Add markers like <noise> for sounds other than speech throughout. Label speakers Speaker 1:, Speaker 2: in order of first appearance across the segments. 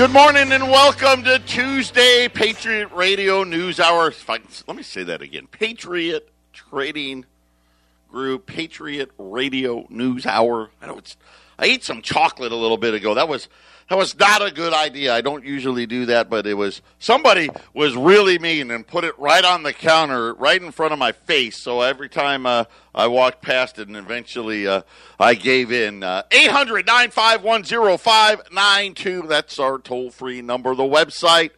Speaker 1: Good morning and welcome to Tuesday Patriot Radio News Hour. Let me say that again. Patriot Trading Group, Patriot Radio News Hour. I know it's. I ate some chocolate a little bit ago. That was that was not a good idea. I don't usually do that, but it was somebody was really mean and put it right on the counter, right in front of my face. So every time uh, I walked past it, and eventually uh, I gave in. Uh, eight hundred nine five one zero five nine two. That's our toll free number. The website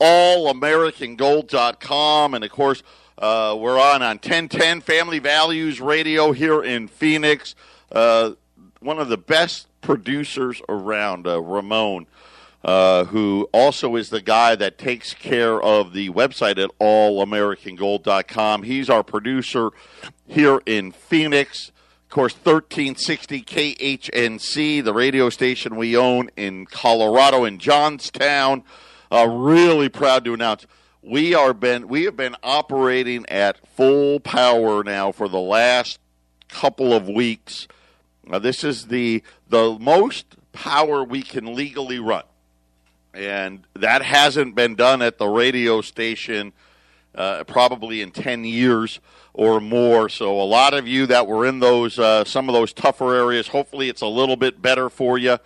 Speaker 1: allamericangold.com, and of course. Uh, we're on on 1010 Family Values Radio here in Phoenix. Uh, one of the best producers around, uh, Ramon, uh, who also is the guy that takes care of the website at allamericangold.com. He's our producer here in Phoenix. Of course, 1360 KHNC, the radio station we own in Colorado, in Johnstown. Uh, really proud to announce we are been we have been operating at full power now for the last couple of weeks. Now, this is the the most power we can legally run, and that hasn't been done at the radio station uh, probably in ten years or more. So, a lot of you that were in those uh, some of those tougher areas, hopefully, it's a little bit better for you.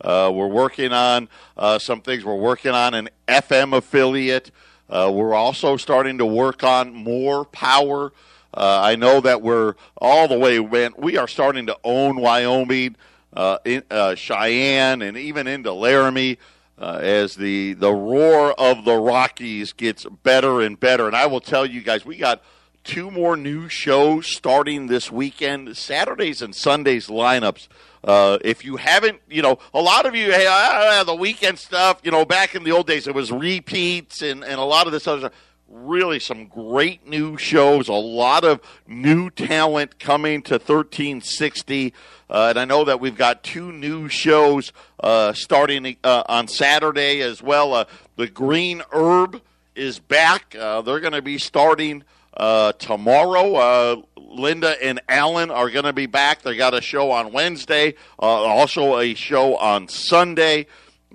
Speaker 1: Uh, we're working on uh, some things. We're working on an FM affiliate. Uh, we're also starting to work on more power uh, I know that we're all the way, man, we are starting to own Wyoming, uh, in, uh, Cheyenne, and even into Laramie. Uh, as the the roar of the Rockies gets better and better, and I will tell you guys, we got two more new shows starting this weekend. Saturdays and Sundays lineups. Uh, if you haven't, you know, a lot of you, hey, uh, the weekend stuff, you know, back in the old days, it was repeats and, and a lot of this other stuff really some great new shows, a lot of new talent coming to 1360. Uh, and I know that we've got two new shows uh, starting uh, on Saturday as well. Uh, the Green Herb is back. Uh, they're going to be starting uh, tomorrow. Linda and Alan are going to be back. They got a show on Wednesday, also a show on Sunday.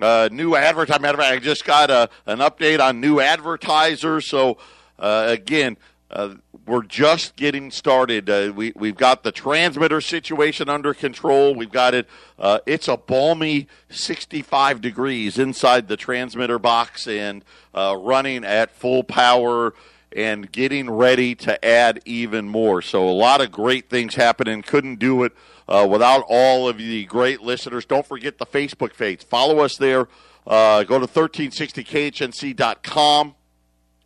Speaker 1: Uh, new advertising. I just got a, an update on new advertisers. So uh, again, uh, we're just getting started. Uh, we we've got the transmitter situation under control. We've got it. Uh, it's a balmy 65 degrees inside the transmitter box and uh, running at full power and getting ready to add even more. So a lot of great things happening. Couldn't do it uh, without all of the great listeners. Don't forget the Facebook page. Follow us there. Uh, go to 1360khnc.com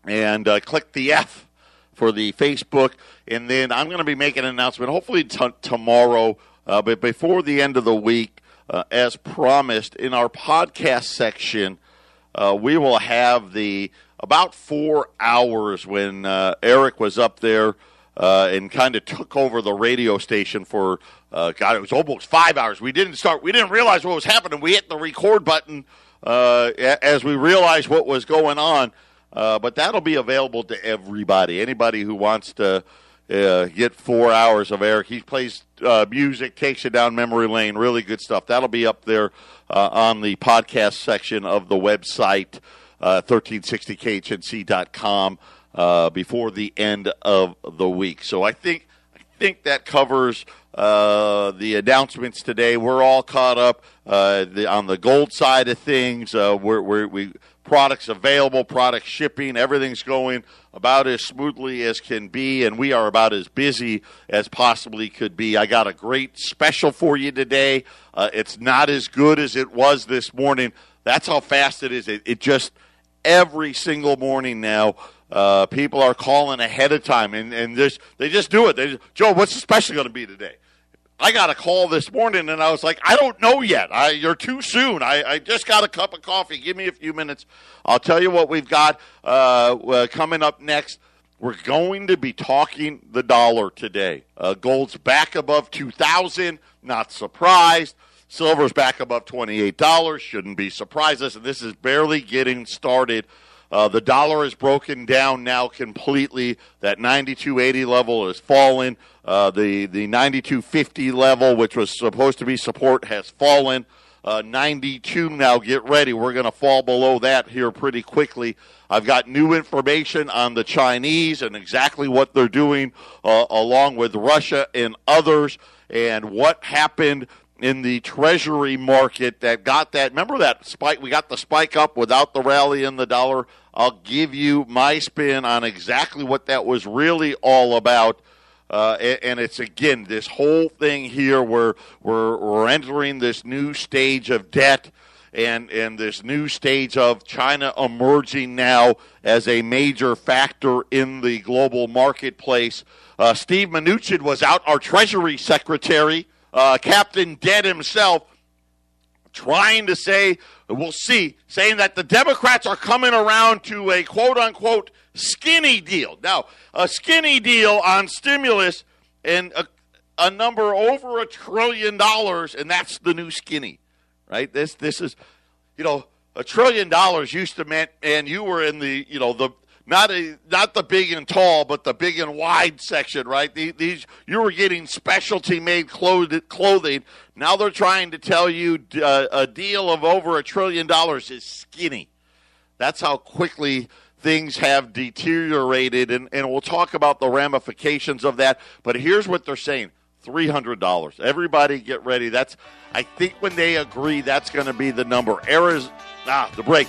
Speaker 1: and uh, click the F for the Facebook. And then I'm going to be making an announcement, hopefully t- tomorrow, uh, but before the end of the week, uh, as promised, in our podcast section, uh, we will have the about four hours when Eric was up there. Uh, and kind of took over the radio station for uh, God, it was almost five hours. We didn't start. We didn't realize what was happening. We hit the record button uh, as we realized what was going on. Uh, but that'll be available to everybody. Anybody who wants to uh, get four hours of Eric. He plays uh, music, takes you down memory lane. Really good stuff. That'll be up there uh, on the podcast section of the website, 1360khnc.com, before the end of the week. So I think think that covers uh, the announcements today. We're all caught up uh, the, on the gold side of things. Uh, we're, we're, we products available, product shipping, everything's going about as smoothly as can be, and we are about as busy as possibly could be. I got a great special for you today. Uh, it's not as good as it was this morning. That's how fast it is. It, it just every single morning now. Uh, people are calling ahead of time, and, and just, they just do it. They just, Joe, what's the special going to be today? I got a call this morning and I was like, I don't know yet. I, you're too soon. I, I, just got a cup of coffee. Give me a few minutes. I'll tell you what we've got uh, uh, coming up next. We're going to be talking the dollar today. Uh, gold's back above 2000 Not surprised. Silver's back above $28. Shouldn't be surprises. And this is barely getting started. Uh, the dollar is broken down now completely. That 92.80 level has fallen. Uh, the the 92.50 level, which was supposed to be support, has fallen. uh, 92 now. Get ready. We're going to fall below that here pretty quickly. I've got new information on the Chinese and exactly what they're doing uh, along with Russia and others and what happened in the treasury market that got that. Remember that spike? We got the spike up without the rally in the dollar. I'll give you my spin on exactly what that was really all about. Uh, and, it's again this whole thing here where we're, we're entering this new stage of debt and, and this new stage of China emerging now as a major factor in the global marketplace. Uh, Steve Mnuchin was out, our Treasury Secretary, uh, Captain Dead himself, trying to say, we'll see, saying that the Democrats are coming around to a quote unquote skinny deal. Now, a skinny deal on stimulus and a, a number over a trillion dollars, and that's the new skinny, right? This this is, you know, a trillion dollars used to mean, and you were in the, you know, the not a not the big and tall, but the big and wide section, right? These you were getting specialty made clothing. Now they're trying to tell you uh, a deal of over a trillion dollars is skinny. That's how quickly things have deteriorated, and, and we'll talk about the ramifications of that. But here's what they're saying $300. Everybody get ready. That's, I think when they agree, that's going to be the number. Errors, ah, the break.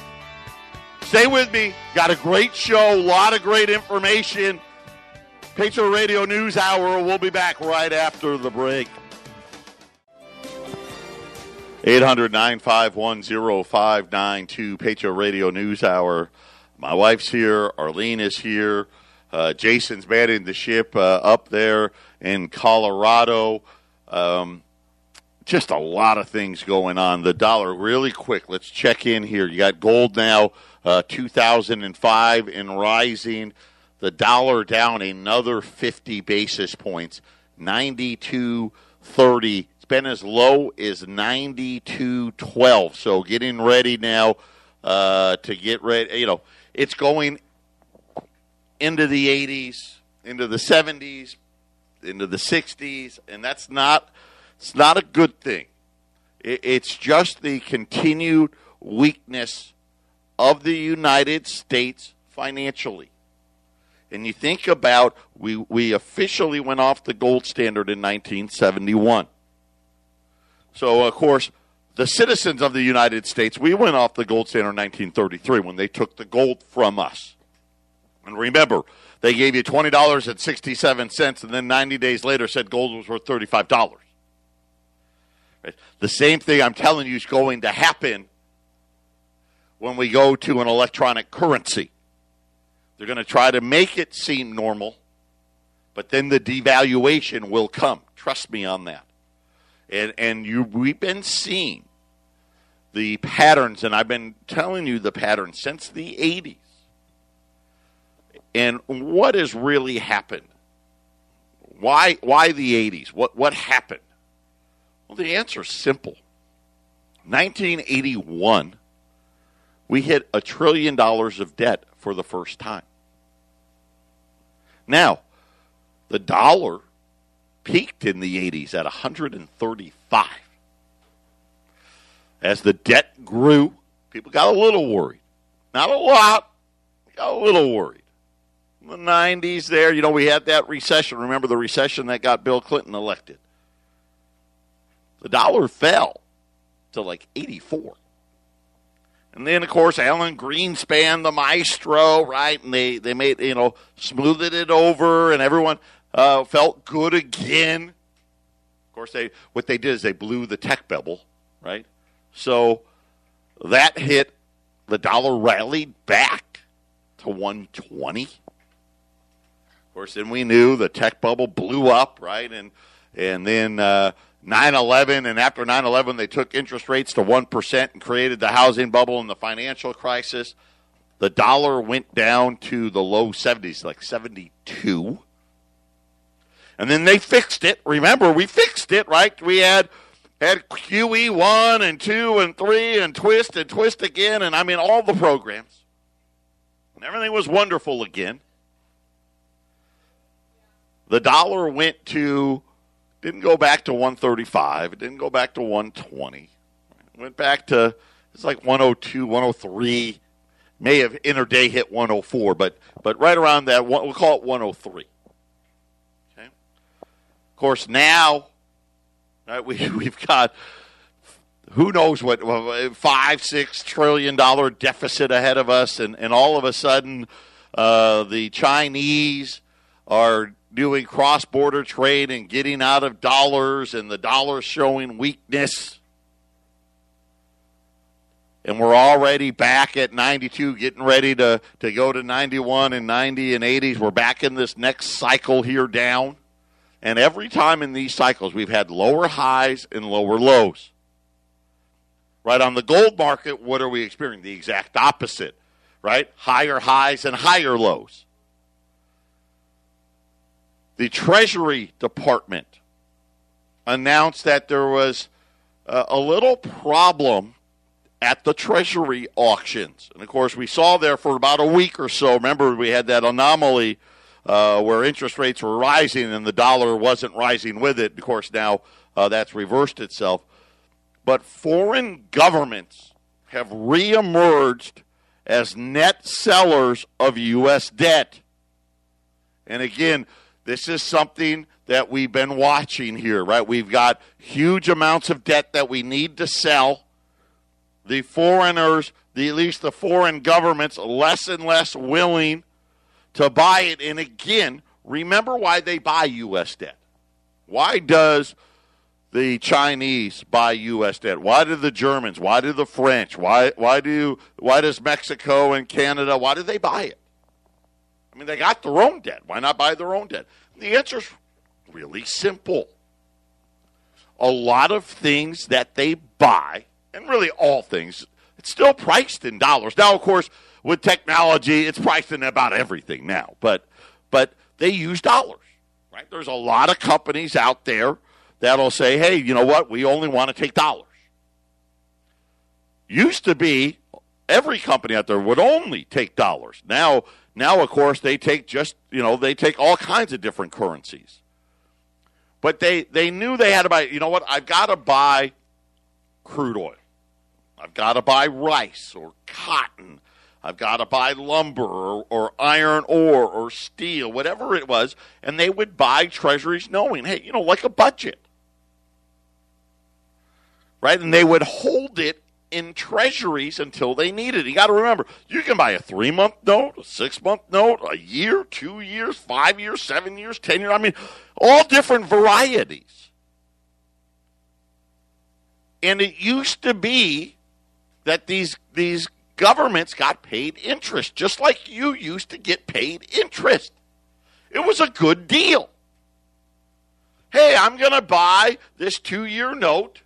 Speaker 1: Stay with me. Got a great show, a lot of great information. Patriot Radio News Hour. We'll be back right after the break. 800 951 0592 Patriot Radio News Hour. My wife's here. Arlene is here. Uh, Jason's manning the ship uh, up there in Colorado. Um, just a lot of things going on. The dollar, really quick. Let's check in here. You got gold now, uh, 2005 and rising. The dollar down another 50 basis points, 92.30. It's been as low as 92.12. So getting ready now uh, to get ready. You know, it's going into the 80s, into the 70s, into the 60s, and that's not it's not a good thing. It's just the continued weakness of the United States financially. And you think about we we officially went off the gold standard in 1971. So of course the citizens of the United States, we went off the gold standard in 1933 when they took the gold from us. And remember, they gave you $20.67 and then 90 days later said gold was worth $35. Right? The same thing I'm telling you is going to happen when we go to an electronic currency. They're going to try to make it seem normal, but then the devaluation will come. Trust me on that. And, and you, we've been seeing the patterns, and I've been telling you the patterns since the 80s. And what has really happened? Why, why the 80s? What, what happened? Well, the answer is simple. 1981, we hit a trillion dollars of debt for the first time. Now, the dollar peaked in the 80s at 135. As the debt grew, people got a little worried. Not a lot, got a little worried. In the 90s, there, you know, we had that recession. Remember the recession that got Bill Clinton elected? The dollar fell to like 84. And then, of course, Alan Greenspan, the maestro, right? And they, they made, you know, smoothed it over, and everyone uh, felt good again. Of course, they what they did is they blew the tech bubble, right? So that hit the dollar rallied back to 120. Of course, then we knew the tech bubble blew up, right? And and then uh, 9/11, and after 9/11, they took interest rates to one percent and created the housing bubble and the financial crisis. The dollar went down to the low 70s, like 72. And then they fixed it. Remember, we fixed it, right? We had had QE one and two and three and twist and twist again, and I mean all the programs. And everything was wonderful again. The dollar went to didn't go back to 135. It didn't go back to 120. Went back to it's like 102, 103. May have interday hit 104, but but right around that, we'll call it 103. Okay. Of course, now right, we <laughs> we've got who knows what five six trillion dollar deficit ahead of us, and and all of a sudden, uh, the Chinese are doing cross border trade and getting out of dollars, and the dollar showing weakness. And we're already back at 92, getting ready to, to go to 91 and 90 and 80s. We're back in this next cycle here down. And every time in these cycles, we've had lower highs and lower lows. Right on the gold market, what are we experiencing? The exact opposite, right? Higher highs and higher lows the Treasury Department announced that there was uh, a little problem at the Treasury auctions. And of course, we saw there for about a week or so. Remember, we had that anomaly uh, where interest rates were rising and the dollar wasn't rising with it. Of course, now uh, that's reversed itself. But foreign governments have reemerged as net sellers of U.S. debt. And again, this is something that we've been watching here, right? We've got huge amounts of debt that we need to sell. The foreigners, the, at least the foreign governments, less and less willing to buy it. And again, remember why they buy U.S. debt. Why does the Chinese buy U.S. debt? Why do the Germans? Why do the French? Why why do why does Mexico and Canada? Why do they buy it? I mean, they got their own debt. Why not buy their own debt? The answer is really simple. A lot of things that they buy, and really all things, it's still priced in dollars. Now, of course, with technology, it's priced in about everything now, but but they use dollars. Right? There's a lot of companies out there that'll say, "Hey, you know what? We only want to take dollars." Used to be every company out there would only take dollars. Now now, of course, they take just, you know, they take all kinds of different currencies. But they, they knew they had to buy, you know what, I've got to buy crude oil. I've got to buy rice or cotton. I've got to buy lumber or, or, iron ore or steel, whatever it was. And they would buy treasuries knowing, hey, you know, like a budget. Right? And they would hold it in treasuries until they need it. You got to remember, you can buy a three month note, a six month note, a year, two years, five years, seven years, ten years. I mean, all different varieties. And it used to be that these these governments got paid interest, just like you used to get paid interest. It was a good deal. Hey, I'm going to buy this two year note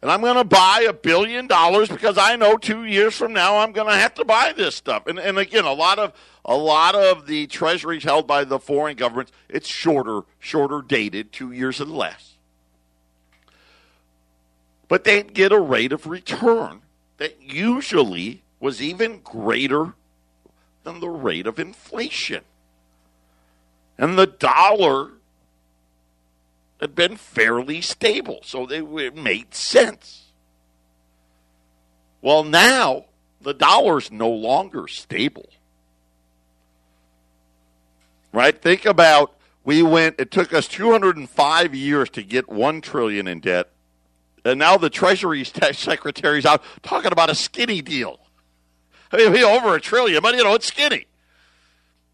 Speaker 1: and I'm going to buy a billion dollars because I know two years from now I'm going to have to buy this stuff. And, and again, a lot of a lot of the treasuries held by the foreign governments, it's shorter, shorter dated, two years and less. But they get a rate of return that usually was even greater than the rate of inflation. And the dollar had been fairly stable, so they, it made sense. Well, now the dollar's no longer stable. Right? Think about we went it took us 205 years to get 1 trillion in debt. And now the Treasury <laughs> Secretary's out talking about a skinny deal. I mean, we over a trillion, but you know, it's skinny.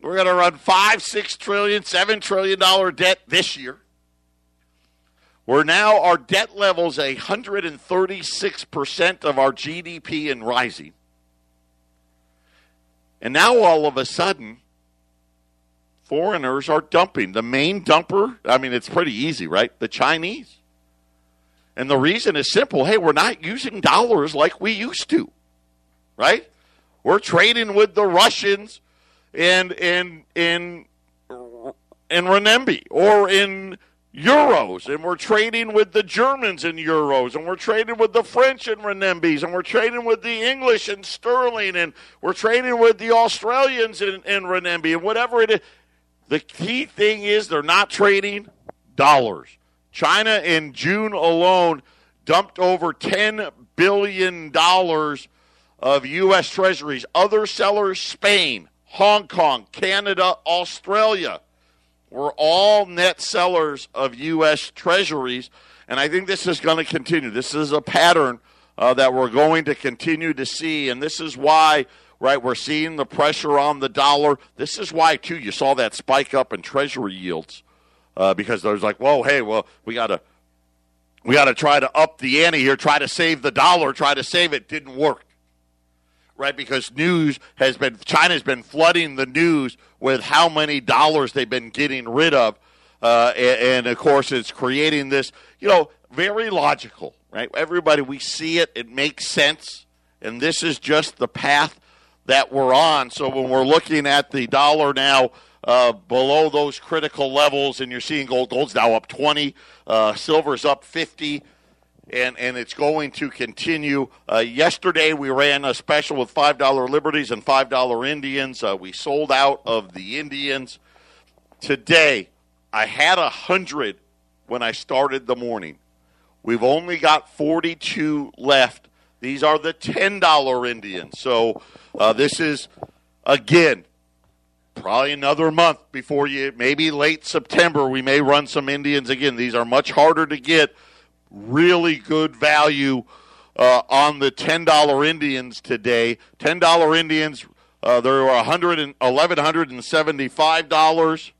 Speaker 1: We're going to run five, six trillion, seven trillion dollar debt this year. We're now, our debt level's 136% of our GDP and rising. And now all of a sudden, foreigners are dumping. The main dumper, I mean, it's pretty easy, right? The Chinese. And the reason is simple hey, we're not using dollars like we used to, right? We're trading with the Russians and in in in renminbi or in euros and we're trading with the Germans in euros and we're trading with the French in renminbis and we're trading with the English in sterling and we're trading with the Australians in, in renminbi and whatever it is. The key thing is they're not trading dollars. China in June alone dumped over $10 billion of U.S. Treasuries. Other sellers, Spain, Hong Kong, Canada, Australia, were all net sellers of U.S. Treasuries. And I think this is going to continue. This is a pattern uh, that we're going to continue to see. And this is why, right, we're seeing the pressure on the dollar. This is why, too, you saw that spike up in Treasury yields uh, because there's like, whoa, hey, well, we got to. We got to try to up the ante here, try to save the dollar, try to save it. Didn't work right? Because news has been, China's been flooding the news with how many dollars they've been getting rid of. Uh, and, and, of course, it's creating this, you know, very logical, right? Everybody, we see it, it makes sense. And this is just the path that we're on. So when we're looking at the dollar now, uh, below those critical levels, and you're seeing gold. Gold's now up 20, uh, silver's up 50, and, and it's going to continue. Uh, yesterday, we ran a special with $5 Liberties and $5 Indians. Uh, we sold out of the Indians. Today, I had a 100 when I started the morning. We've only got 42 left. These are the $10 Indians. So uh, this is, again, probably another month before you, maybe late September, we may run some Indians again. These are much harder to get really good value uh, on the $10 Indians today. $10 Indians, uh, there were $1,175.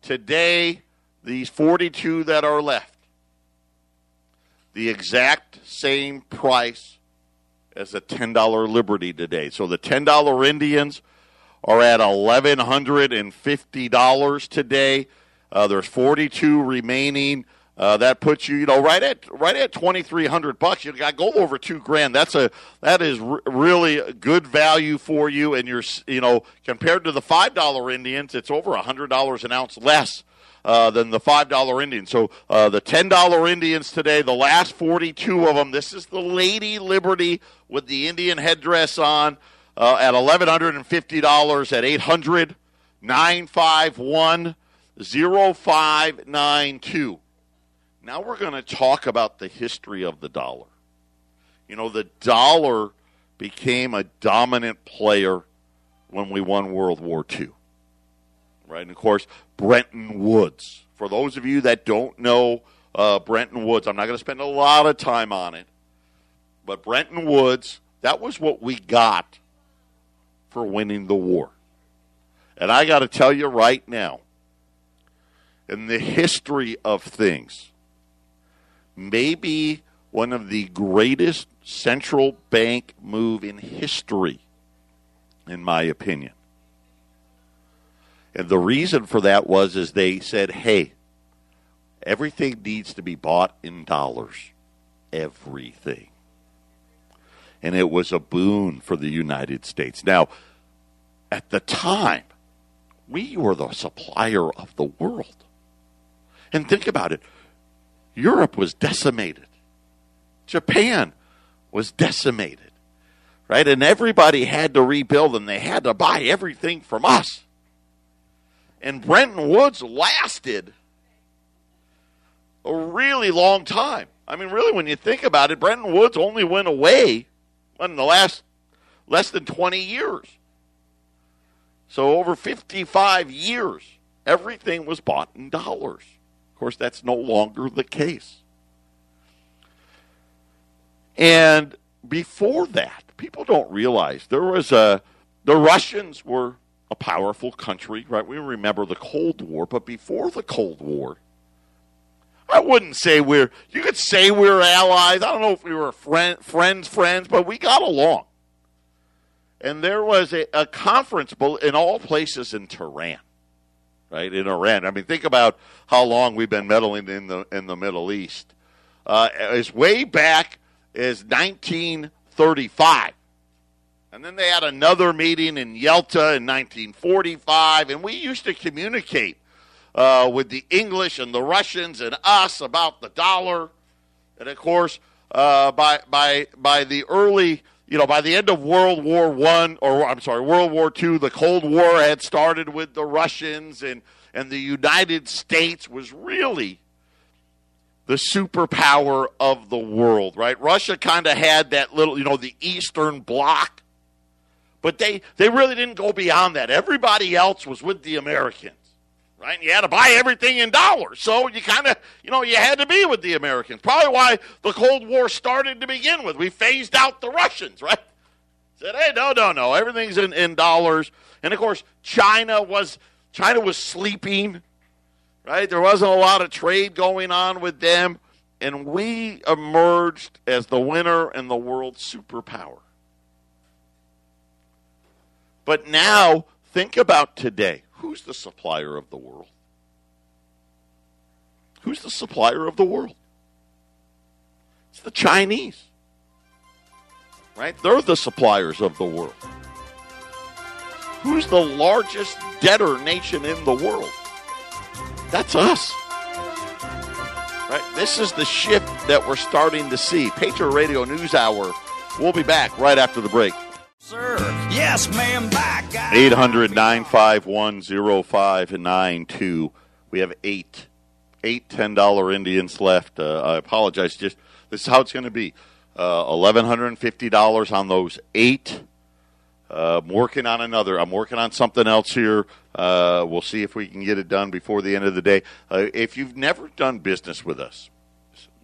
Speaker 1: Today, these 42 that are left, the exact same price as a $10 Liberty today. So the $10 Indians are at $1,150 today. Uh, there's 42 remaining. Uh, that puts you, you know, right at right at twenty three hundred bucks. You got gold over two grand. That's a that is r- really good value for you. And you're, you know, compared to the five dollar Indians, it's over hundred dollars an ounce less uh, than the five dollar Indians. So uh, the ten dollar Indians today, the last forty two of them. This is the Lady Liberty with the Indian headdress on uh, at eleven hundred and fifty dollars at eight hundred nine five one zero five nine two. Now we're going to talk about the history of the dollar. You know, the dollar became a dominant player when we won World War II. Right? And of course, Bretton Woods. For those of you that don't know uh, Bretton Woods, I'm not going to spend a lot of time on it. But Bretton Woods, that was what we got for winning the war. And I got to tell you right now, in the history of things, maybe one of the greatest central bank move in history, in my opinion. And the reason for that was is they said, hey, everything needs to be bought in dollars. Everything. And it was a boon for the United States. Now, at the time, we were the supplier of the world. And think about it Europe was decimated. Japan was decimated. Right? And everybody had to rebuild and they had to buy everything from us. And Bretton Woods lasted a really long time. I mean, really, when you think about it, Bretton Woods only went away in the last less than 20 years. So, over 55 years, everything was bought in dollars. Of course, that's no longer the case. And before that, people don't realize there was a the Russians were a powerful country, right? We remember the Cold War, but before the Cold War, I wouldn't say we're you could say we are allies. I don't know if we were friend, friends, friends, but we got along. And there was a, a conference in all places in Tehran right in Iran. I mean, think about how long we've been meddling in the in the Middle East. Uh, as way back as 1935, and then they had another meeting in Yalta in 1945, and we used to communicate uh, with the English and the Russians and us about the dollar, and of course, uh, by by by the early you know, by the end of World War One, or I'm sorry, World War Two, the Cold War had started with the Russians, and and the United States was really the superpower of the world, right? Russia kind of had that little, you know, the Eastern Bloc, but they they really didn't go beyond that. Everybody else was with the Americans, right? And you had to buy everything in dollars, so you kind of, you know, you had to be with the Americans. Probably why the Cold War started to begin with. We phased out the Russians, right? Said, hey, no, no, no, everything's in, in dollars. And of course, China was China was sleeping right? There wasn't a lot of trade going on with them, and we emerged as the winner and the world superpower. But now, think about today. Who's the supplier of the world? Who's the supplier of the world? It's the Chinese. Right? They're the suppliers of the world. Who's the largest debtor nation in the world? That's us. Right? This is the shift that we're starting to see. Patriot Radio News Hour. We'll be back right after the break.
Speaker 2: Sir, yes, ma'am, back.
Speaker 1: 800 951 0592. We have eight, eight $10 Indians left. Uh, I apologize. Just This is how it's going to be uh, $1,150 on those eight uh, I'm working on another. I'm working on something else here. Uh, we'll see if we can get it done before the end of the day. Uh, if you've never done business with us,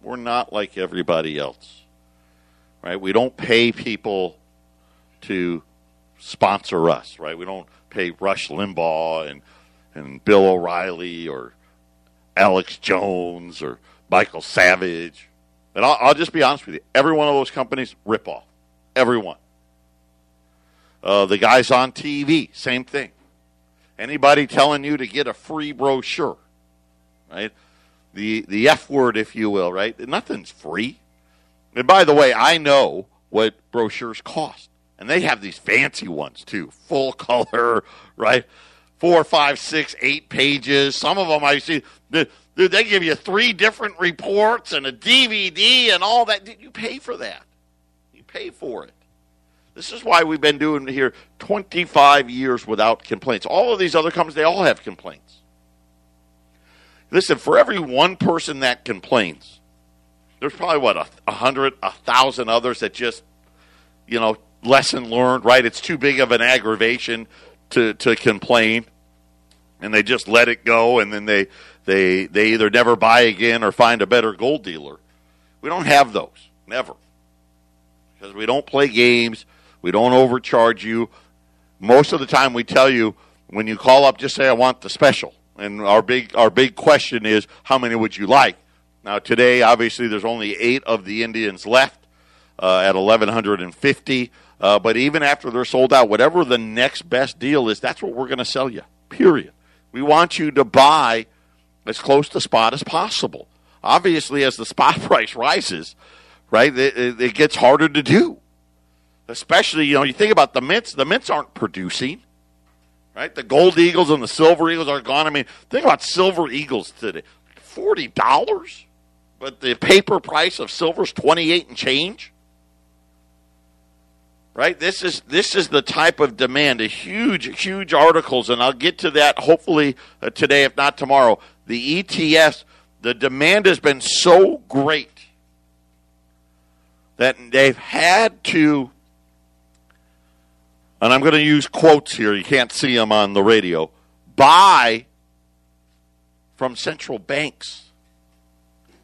Speaker 1: we're not like everybody else, right? We don't pay people to sponsor us, right? We don't pay Rush Limbaugh and and Bill O'Reilly or Alex Jones or Michael Savage. And I'll, I'll just be honest with you: every one of those companies rip off, every one. Uh, the guys on TV, same thing. Anybody telling you to get a free brochure, right? The the F word, if you will, right? Nothing's free. And by the way, I know what brochures cost, and they have these fancy ones too, full color, <laughs> right? Four, five, six, eight pages. Some of them I see. They, they give you three different reports and a DVD and all that. Did you pay for that. You pay for it. This is why we've been doing here 25 years without complaints. All of these other companies, they all have complaints. Listen, for every one person that complains, there's probably what a, a hundred, a thousand others that just, you know, lesson learned. Right? It's too big of an aggravation to to complain, and they just let it go, and then they they they either never buy again or find a better gold dealer. We don't have those, never, because we don't play games. We don't overcharge you. Most of the time, we tell you when you call up, just say, "I want the special." And our big our big question is, how many would you like? Now today, obviously, there's only eight of the Indians left uh, at 1,150. Uh, but even after they're sold out, whatever the next best deal is, that's what we're going to sell you. Period. We want you to buy as close to spot as possible. Obviously, as the <laughs> spot price rises, right, it, it gets harder to do especially you know you think about the mints. The mints aren't producing, right? The gold eagles and the silver eagles are gone. I mean, think about silver eagles today, forty dollars, but the paper price of silver is twenty eight and change. Right. This is this is the type of demand. A huge, huge articles, and I'll get to that hopefully uh, today, if not tomorrow. The ETFs, the demand has been so great that they've had to and I'm going to use quotes here, you can't see them on the radio, buy from central banks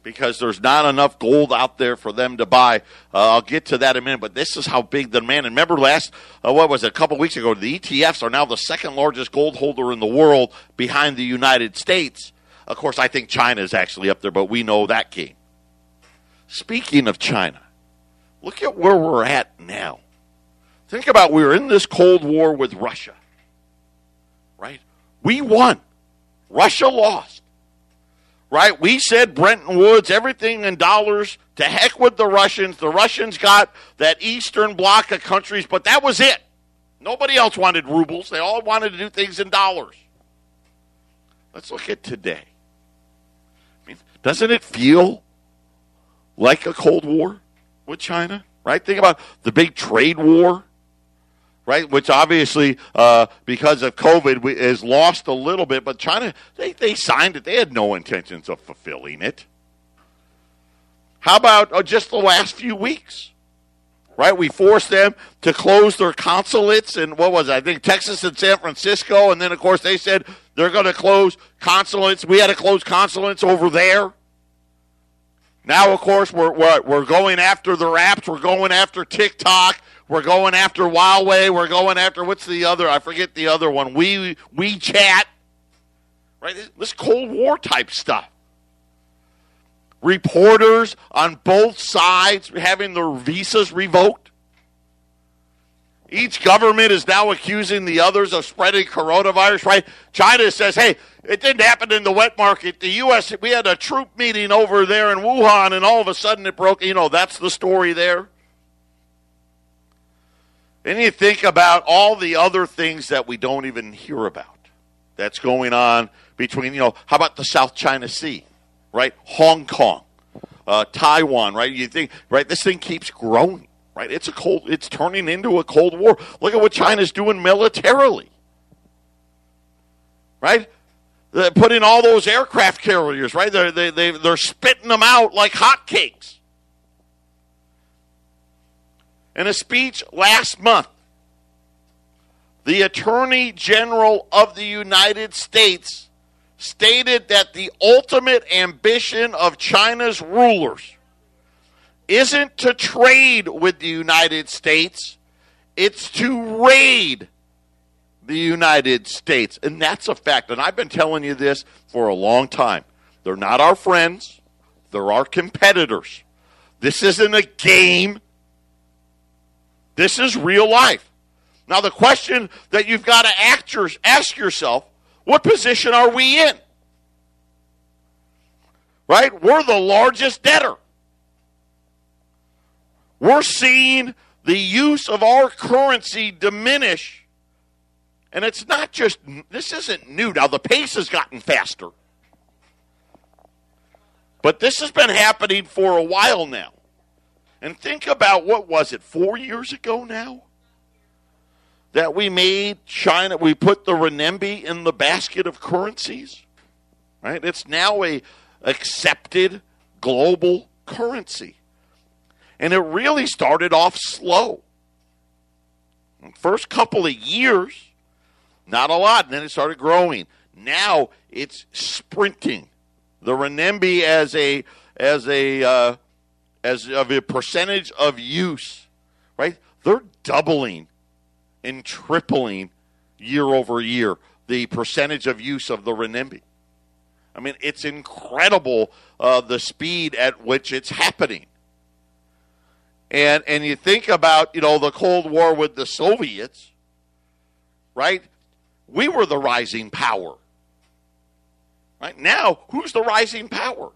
Speaker 1: because there's not enough gold out there for them to buy. Uh, I'll get to that in a minute, but this is how big the demand. And remember, last uh, what was it, a couple weeks ago, the ETFs are now the second largest gold holder in the world behind the United States. Of course, I think China is actually up there, but we know that game. Speaking of China, look at where we're at now. Think about we were in this Cold War with Russia, right? We won. Russia lost. Right? We said Bretton Woods, everything in dollars. To heck with the Russians. The Russians got that eastern bloc of countries, but that was it. Nobody else wanted rubles. They all wanted to do things in dollars. Let's look at today. I mean, doesn't it feel like a Cold War with China? Right? Think about the big trade war right? Which obviously, uh, because of COVID, we, is lost a little bit. But China, they, they signed it. They had no intentions of fulfilling it. How about oh, just the last few weeks? Right? We forced them to close their consulates and what was it? I think Texas and San Francisco. And then, of course, they said they're going to close consulates. We had to close consulates over there. Now, of course, we're, we're, going after the apps. We're going after TikTok. We're going after Huawei. We're going after, what's the other? I forget the other one. We, WeChat. Right? This Cold War type stuff reporters on both sides having their visas revoked. Each government is now accusing the others of spreading coronavirus, right? China says, hey, it didn't happen in the wet market. The U.S., we had a troop meeting over there in Wuhan, and all of a sudden it broke. You know, that's the story there. Then you think about all the other things that we don't even hear about that's going on between, you know, how about the South China Sea? right? Hong Kong, uh, Taiwan, right? You think, right? This thing keeps growing, right? It's a cold. It's turning into a cold war. Look at what China's doing militarily, right? They all those aircraft carriers, right? They're, they, they, they're spitting them out like hotcakes. In a speech last month, the Attorney General of the United States stated that the ultimate ambition of China's rulers isn't to trade with the United States, it's to raid the United States. And that's a fact. And I've been telling you this for a long time. They're not our friends, they're our competitors. This isn't a game, this is real life. Now, the question that you've got to ask yourself what position are we in? Right? We're the largest debtor. We're seeing the use of our currency diminish. And it's not just, this isn't new. Now, the pace has gotten faster. But this has been happening for a while now. And think about what was it, four years ago now? that we made China, we put the renminbi in the basket of currencies, right? It's now a accepted global currency. And it really started off slow. First couple of years, not a lot, and then it started growing. Now it's sprinting. The renminbi as a as a uh, as of a percentage of use, right? They're doubling and tripling year over year the percentage of use of the renminbi. I mean, it's incredible uh, the speed at which it's happening. And and you think about you know the Cold War with the Soviets, right? We were the rising power. Right now, who's the rising power?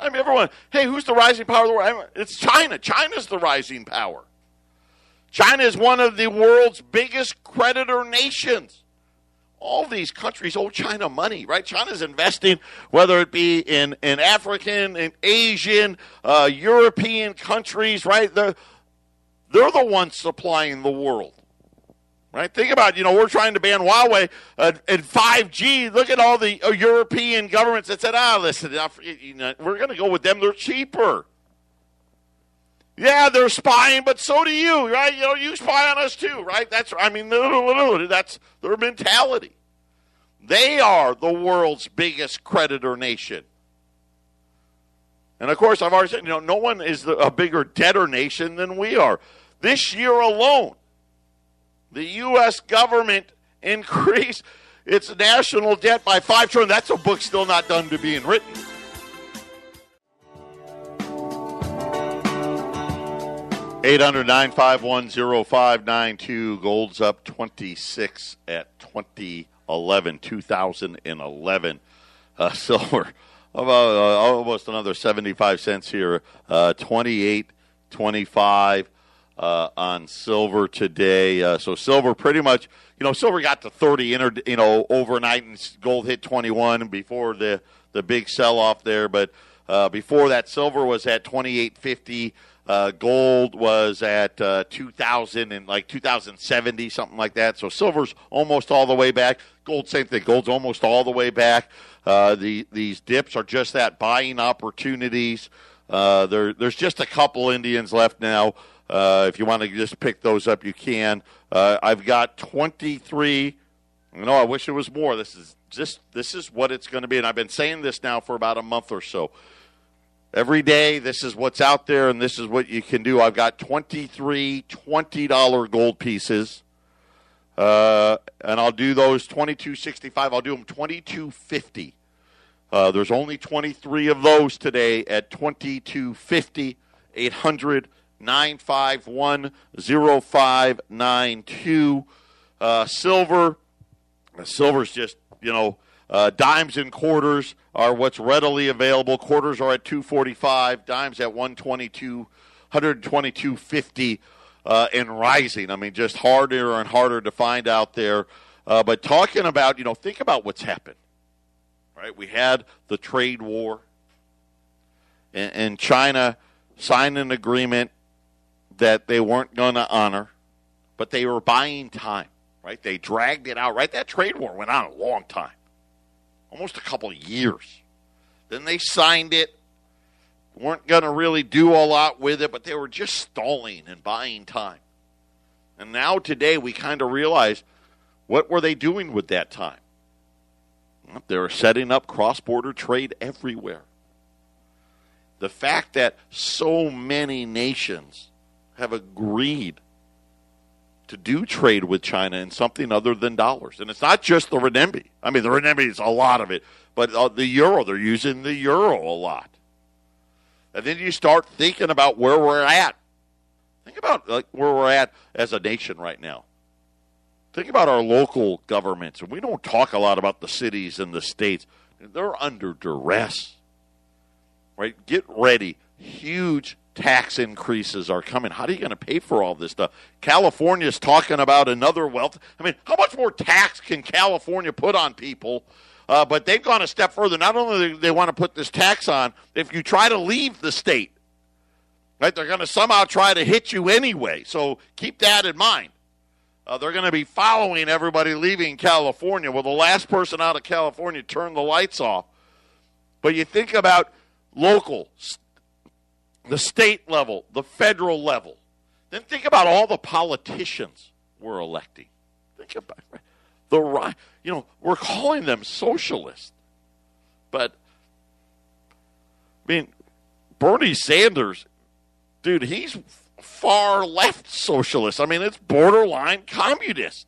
Speaker 1: I mean, everyone, hey, who's the rising power of the world? It's China. China's the rising power. China is one of the world's biggest creditor nations. All these countries owe China money, right? China's investing, whether it be in, in African in Asian, uh, European countries, right? They're, they're the ones supplying the world. Right? Think about, you know, we're trying to ban Huawei uh, and 5G. Look at all the uh, European governments that said, ah, listen, you know, we're going to go with them. They're cheaper. Yeah, they're spying, but so do you, right? You know, you spy on us too, right? That's, I mean, <laughs> that's their mentality. They are the world's biggest creditor nation. And of course, I've already said, you know, no one is a bigger debtor nation than we are. This year alone, the U.S. government <laughs> increased its national debt by five trillion. That's a book still not done to being written. 800 951 Gold's up 26 at 2011, 2011. Uh, <laughs> silver, about uh, almost another 75 cents here. Uh, 28 25 uh, on silver today. Uh, so silver pretty much, you know, silver got to 30 inter, you know, overnight and gold hit 21 before the, the big sell off there. But uh, before that, silver was at 28.50. Uh, gold was at uh, 2000 and like 2070, something like that. So silver's almost all the way back. Gold, same thing. Gold's almost all the way back. Uh, the these dips are just that buying opportunities. Uh, there, there's just a couple Indians left now. Uh, if you want to just pick those up, you can. Uh, I've got 23. No, I wish it was more. This is just this is what it's going to be, and I've been saying this now for about a month or so. Every day, this is what's out there, and this is what you can do. I've got 23 $20 gold pieces. Uh, and I'll do those 2265. I'll do them 2250. Uh, there's only 23 of those today at 2250 800 951 0592. Uh, silver, silver's just, you know, uh, dimes and quarters are what's readily available. Quarters are at 245, dimes at 122, 122.50 uh, and rising. I mean, just harder and harder to find out there. Uh, but talking about, you know, think about what's happened. Right? We had the trade war, and, and China signed an agreement that they weren't going to honor, but they were buying time. Right? They dragged it out. Right? That trade war went on a long time, almost a couple years. Then they signed it weren't going to really do a lot with it, but they were just stalling and buying time. And now today we kind of realize what were they doing with that time? They were setting up cross border trade everywhere. The fact that so many nations have agreed to do trade with China in something other than dollars. And it's not just the renminbi. I mean, the renminbi is a lot of it, but uh, the euro, they're using the euro a lot. And then you start thinking about where we're at. Think about like where we're at as a nation right now. Think about our local governments. And we don't talk a lot about the cities and the states. They're under duress. Right? Get ready. Huge tax increases are coming. How are you going to pay for all this stuff? California's talking about another wealth. I mean, how much more tax can California put on people uh, but they've gone a step further. Not only do they want to put this tax on, if you try to leave the state, right, they're going to somehow try to hit you anyway. So keep that in mind. Uh, they're going to be following everybody leaving California. Well, the last person out of California turned the lights off. But you think about local, the state level, the federal level. Then think about all the politicians we're electing. Think about the right. You know, we're calling them socialists, but I mean, Bernie Sanders, dude, he's far left socialist. I mean, it's borderline communist.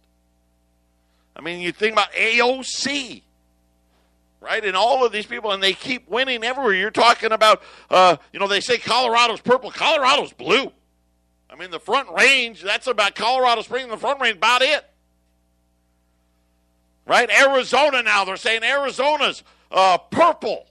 Speaker 1: I mean, you think about AOC, right? And all of these people, and they keep winning everywhere. You're talking about, uh, you know, they say Colorado's purple, Colorado's blue. I mean, the Front Range, that's about Colorado Springs, the Front Range, about it right? Arizona now, they're saying Arizona's uh, purple.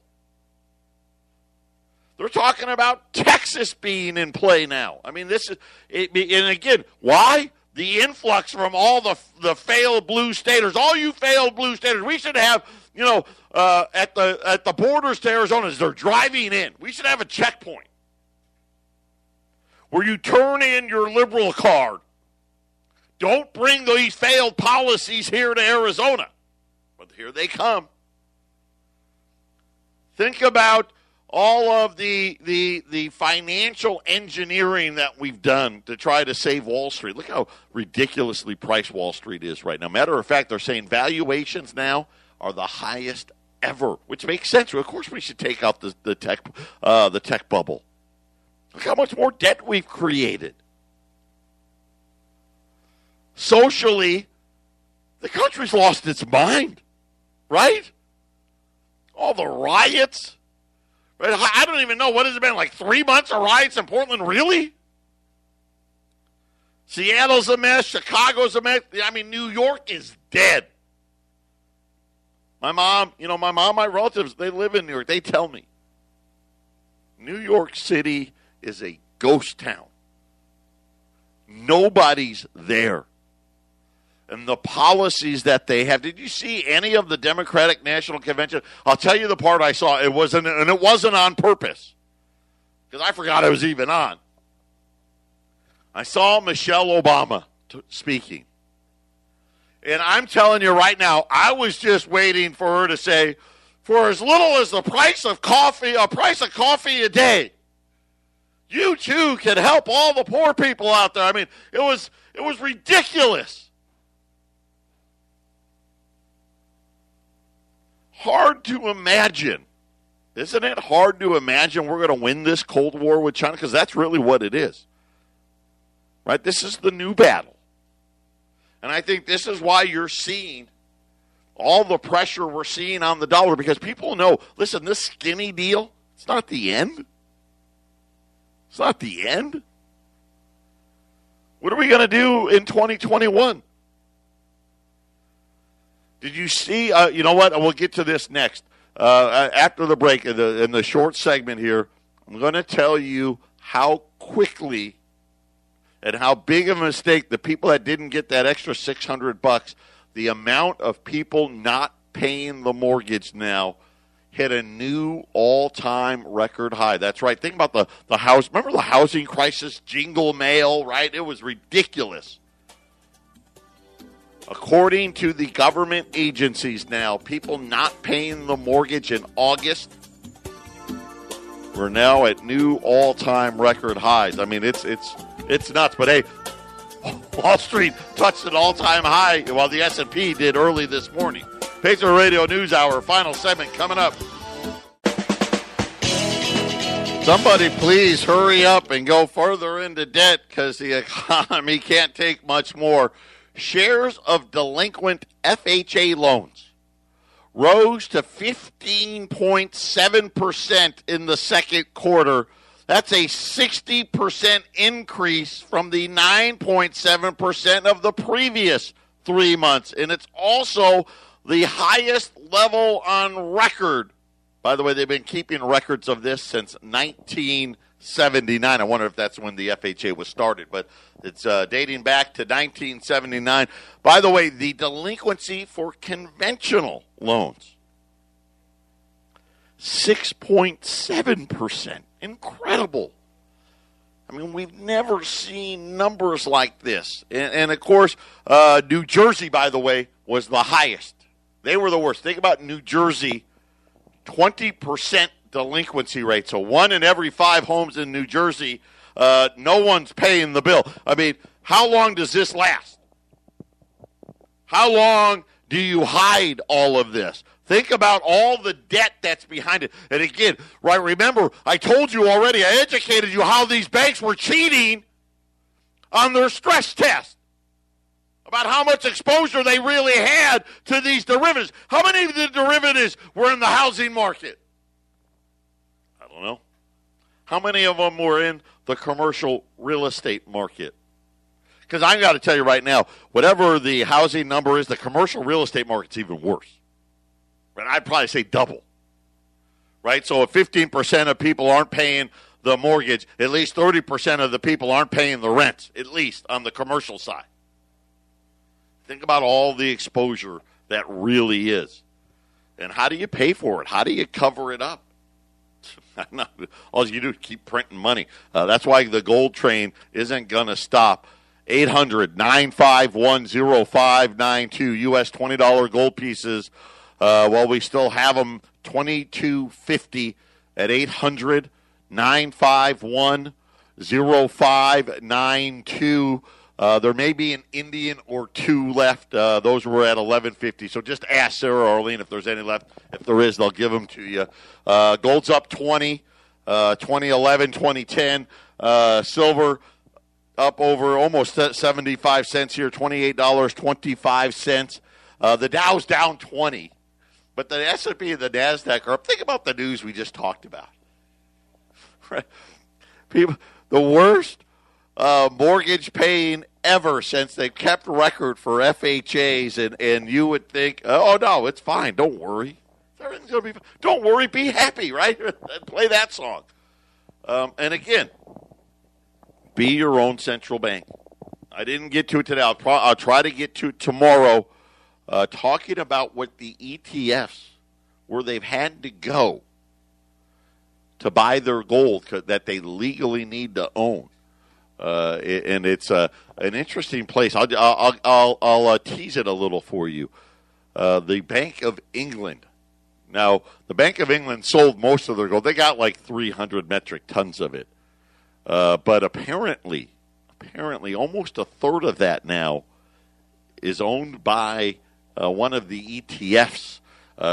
Speaker 1: They're talking about Texas being in play now. I mean, this is, it, and again, why? The influx from all the the failed blue staters, all you failed blue staters. We should have, you know, uh, at the at the borders to Arizona as they're driving in. We should have a checkpoint where you turn in your liberal card don't bring these failed policies here to Arizona. But here they come. Think about all of the, the, the financial engineering that we've done to try to save Wall Street. Look how ridiculously priced Wall Street is right now. Matter of fact, they're saying valuations now are the highest ever, which makes sense. Of course, we should take out the, the tech uh, the tech bubble. Look how much more debt we've created socially, the country's lost its mind, right? All the riots. I don't even know what has it been like three months of riots in Portland. Really? Seattle's a mess. Chicago's a mess. I mean, New York is dead. My mom, you know, my mom, my relatives, they live in New York. They tell me New York City is a ghost town. Nobody's there and the policies that they have. Did you see any of the Democratic National Convention? I'll tell you the part I saw. It wasn't, and it wasn't on purpose because I forgot it was even on. I saw Michelle Obama t- speaking. And I'm telling you right now, I was just waiting for her to say, for as little as the price of coffee, a price of coffee a day, You too can help all the poor people out there. I mean, it was it was ridiculous. Hard to imagine. Isn't it hard to imagine we're going to win this Cold War with China? Because that's really what it is. Right? This is the new battle. And I think this is why you're seeing all the pressure we're seeing on the dollar because people know listen, this skinny deal, it's not the end. It's not the end. What are we going to do in 2021? Did you see? Uh, you know what? We'll get to this next. Uh, after the break, in the, in the short segment here, I'm going to tell you how quickly and how big of a mistake the people that didn't get that extra 600 bucks, the amount of people not paying the mortgage now hit a new all-time record high. That's right. Think about the the house. Remember the housing crisis jingle mail, right? It was ridiculous. According to the government agencies now, people not paying the mortgage in August we're now at new all-time record highs. I mean, it's it's it's nuts. But hey, <laughs> Wall Street touched an all-time high while the S&P did early this morning. Patriot Radio News Hour, final segment coming up. Somebody please hurry up and go further into debt because the <laughs> economy can't take much more. Shares of delinquent FHA loans rose to 15.7% in the second quarter. That's a 60% increase from the 9.7% of the previous three months. And it's also the highest level on record by the way, they've been keeping records of this since 1979. I wonder if that's when the FHA was started, but it's uh, dating back to 1979. By the way, the delinquency for conventional loans 6.7%. Incredible. I mean, we've never seen numbers like this. And, and of course, uh, New Jersey, by the way, was the highest. They were the worst. Think about New Jersey 20% delinquency rate. So one in every five homes in New Jersey, uh, no one's paying the bill. I mean, how long does this last? How long do you hide all of this? Think about all the debt that's behind it. And again, right, remember, I told you already, I educated you how these banks were cheating on their stress test about how much exposure they really had to these derivatives. How many of the derivatives were in the housing market? Don't know. How many of them were in the commercial real estate market? Because I've got to tell you right now, whatever the housing number is, the commercial real estate market's even worse. And I'd probably say double. Right? So if 15% of people aren't paying the mortgage, at least 30% of the people aren't paying the rent, at least on the commercial side. Think about all the exposure that really is. And how do you pay for it? How do you cover it up? <laughs> all you do is keep printing money. Uh, that's why the gold train isn't going to stop. 800 951 0592 U.S. $20 gold pieces. Uh, while we still have them 2250 at 800 951 0592. Uh, there may be an Indian or two left. Uh, those were at 1150. So just ask Sarah or Arlene if there's any left. If there is, they'll give them to you. Uh, gold's up 20, uh, 2011, 2010. Uh, silver up over almost 75 cents here, $28.25. Uh, the Dow's down 20. But the S&P and the NASDAQ are up. Think about the news we just talked about. <laughs> People, the worst uh, mortgage paying ever since they've kept record for FHAs, and, and you would think, oh no, it's fine. Don't worry, everything's gonna be. Fine. Don't worry, be happy, <laughs> right? Play that song. Um, and again, be your own central bank. I didn't get to it today. I'll, pro- I'll try to get to tomorrow. Uh, talking about what the ETFs where they've had to go to buy their gold that they legally need to own uh, and it's uh, an interesting place. I'll I'll I'll, I'll uh, tease it a little for you. Uh, the Bank of England. Now, the Bank of England sold most of their gold. They got like 300 metric tons of it. Uh, but apparently, apparently, almost a third of that now is owned by uh, one of the ETFs.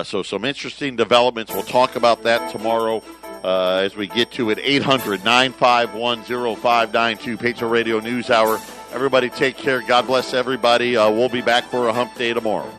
Speaker 1: So, some interesting developments. We'll talk about that tomorrow uh, as we get to it. 800 951 0592, Patriot Radio News Hour. Everybody take care. God bless everybody. Uh, we'll be back for a hump day tomorrow.